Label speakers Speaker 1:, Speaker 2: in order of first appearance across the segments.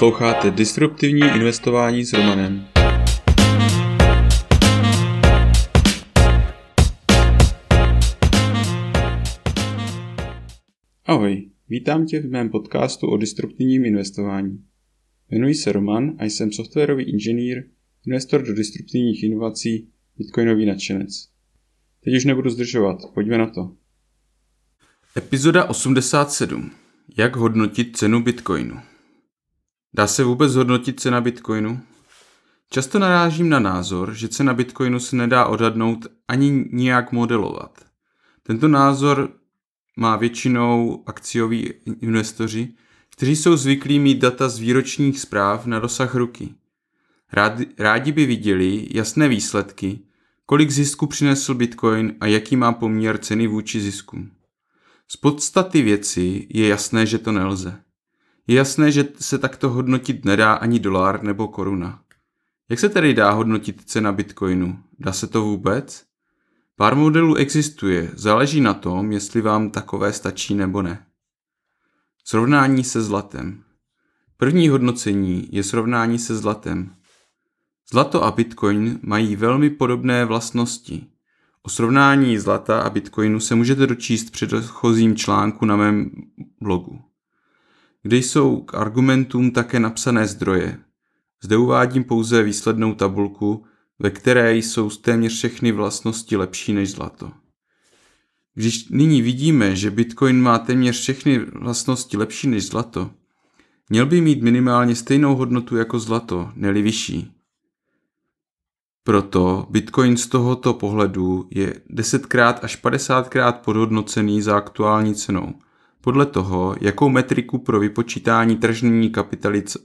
Speaker 1: Posloucháte Disruptivní investování s Romanem. Ahoj, vítám tě v mém podcastu o disruptivním investování. Jmenuji se Roman a jsem softwarový inženýr, investor do disruptivních inovací, bitcoinový nadšenec. Teď už nebudu zdržovat, pojďme na to.
Speaker 2: Epizoda 87. Jak hodnotit cenu bitcoinu? Dá se vůbec hodnotit cena bitcoinu? Často narážím na názor, že cena bitcoinu se nedá odhadnout ani nijak modelovat. Tento názor má většinou akcioví investoři, kteří jsou zvyklí mít data z výročních zpráv na dosah ruky. Rádi, rádi by viděli jasné výsledky, kolik zisku přinesl bitcoin a jaký má poměr ceny vůči ziskům. Z podstaty věci je jasné, že to nelze. Je jasné, že se takto hodnotit nedá ani dolar nebo koruna. Jak se tedy dá hodnotit cena bitcoinu? Dá se to vůbec? Pár modelů existuje, záleží na tom, jestli vám takové stačí nebo ne. Srovnání se zlatem. První hodnocení je srovnání se zlatem. Zlato a bitcoin mají velmi podobné vlastnosti. O srovnání zlata a bitcoinu se můžete dočíst v předchozím článku na mém blogu, kde jsou k argumentům také napsané zdroje. Zde uvádím pouze výslednou tabulku, ve které jsou téměř všechny vlastnosti lepší než zlato. Když nyní vidíme, že Bitcoin má téměř všechny vlastnosti lepší než zlato, měl by mít minimálně stejnou hodnotu jako zlato, neli vyšší. Proto Bitcoin z tohoto pohledu je 10krát až 50krát podhodnocený za aktuální cenou, podle toho, jakou metriku pro vypočítání tržní kapitalizace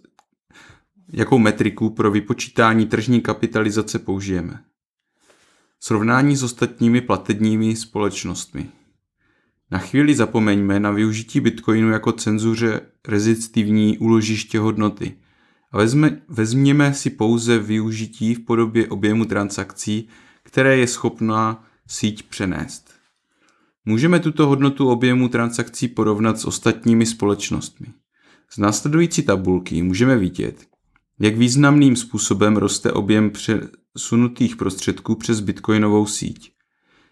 Speaker 2: jakou metriku pro vypočítání tržní kapitalizace použijeme. Srovnání s ostatními platebními společnostmi. Na chvíli zapomeňme na využití Bitcoinu jako cenzuře rezistivní úložiště hodnoty a vezme, vezměme si pouze využití v podobě objemu transakcí, které je schopná síť přenést. Můžeme tuto hodnotu objemu transakcí porovnat s ostatními společnostmi. Z následující tabulky můžeme vidět, jak významným způsobem roste objem přesunutých prostředků přes bitcoinovou síť.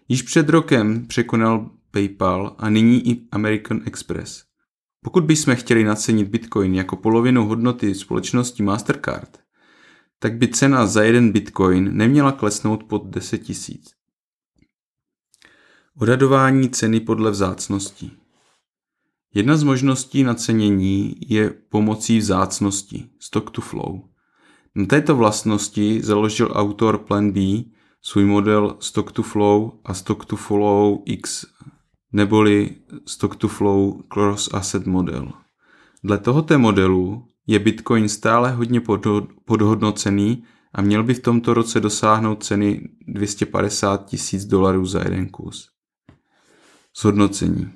Speaker 2: Již před rokem překonal PayPal a nyní i American Express. Pokud bychom chtěli nacenit bitcoin jako polovinu hodnoty společnosti Mastercard, tak by cena za jeden bitcoin neměla klesnout pod 10 tisíc. Odhadování ceny podle vzácnosti. Jedna z možností nacenění je pomocí vzácnosti, stock to flow. Na této vlastnosti založil autor Plan B svůj model stock to flow a stock to flow X, neboli stock to flow cross asset model. Dle tohoto modelu je Bitcoin stále hodně podhodnocený a měl by v tomto roce dosáhnout ceny 250 tisíc dolarů za jeden kus. Zhodnocení.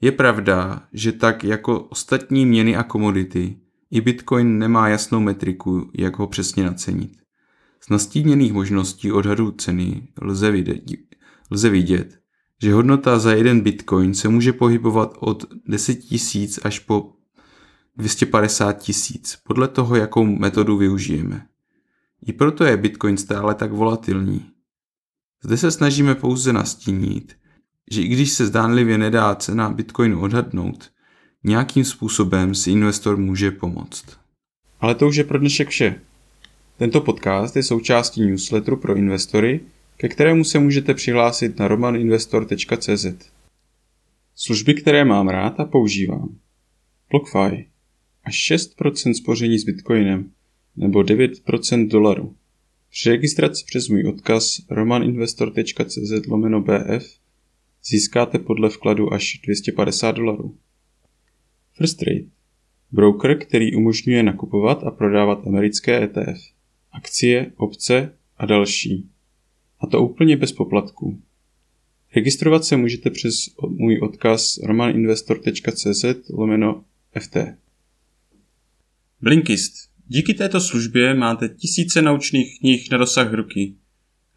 Speaker 2: Je pravda, že tak jako ostatní měny a komodity, i Bitcoin nemá jasnou metriku, jak ho přesně nacenit. Z nastíněných možností odhadu ceny lze vidět, lze vidět, že hodnota za jeden Bitcoin se může pohybovat od 10 tisíc až po 250 tisíc, podle toho, jakou metodu využijeme. I proto je Bitcoin stále tak volatilní. Zde se snažíme pouze nastínit, že i když se zdánlivě nedá cena Bitcoinu odhadnout, nějakým způsobem si investor může pomoct.
Speaker 1: Ale to už je pro dnešek vše. Tento podcast je součástí newsletteru pro investory, ke kterému se můžete přihlásit na romaninvestor.cz. Služby, které mám rád a používám. BlockFi až 6% spoření s Bitcoinem nebo 9% dolaru. Při registraci přes můj odkaz romaninvestor.cz lomeno BF získáte podle vkladu až 250 dolarů. First Trade. Broker, který umožňuje nakupovat a prodávat americké ETF, akcie, opce a další. A to úplně bez poplatků. Registrovat se můžete přes můj odkaz romaninvestor.cz lomeno FT. Blinkist. Díky této službě máte tisíce naučných knih na dosah ruky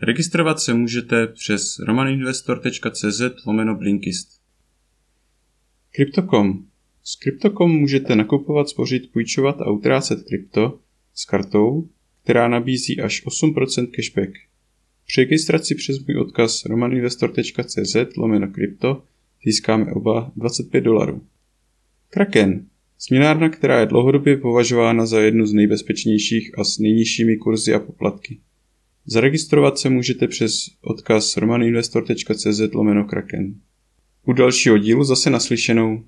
Speaker 1: Registrovat se můžete přes romaninvestor.cz lomeno Blinkist. Crypto.com S Crypto.com můžete nakupovat, spořit, půjčovat a utrácet krypto s kartou, která nabízí až 8% cashback. Při registraci přes můj odkaz romaninvestor.cz lomeno krypto získáme oba 25 dolarů. Kraken. Směnárna, která je dlouhodobě považována za jednu z nejbezpečnějších a s nejnižšími kurzy a poplatky. Zaregistrovat se můžete přes odkaz romaninvestor.cz lomeno kraken. U dalšího dílu zase naslyšenou.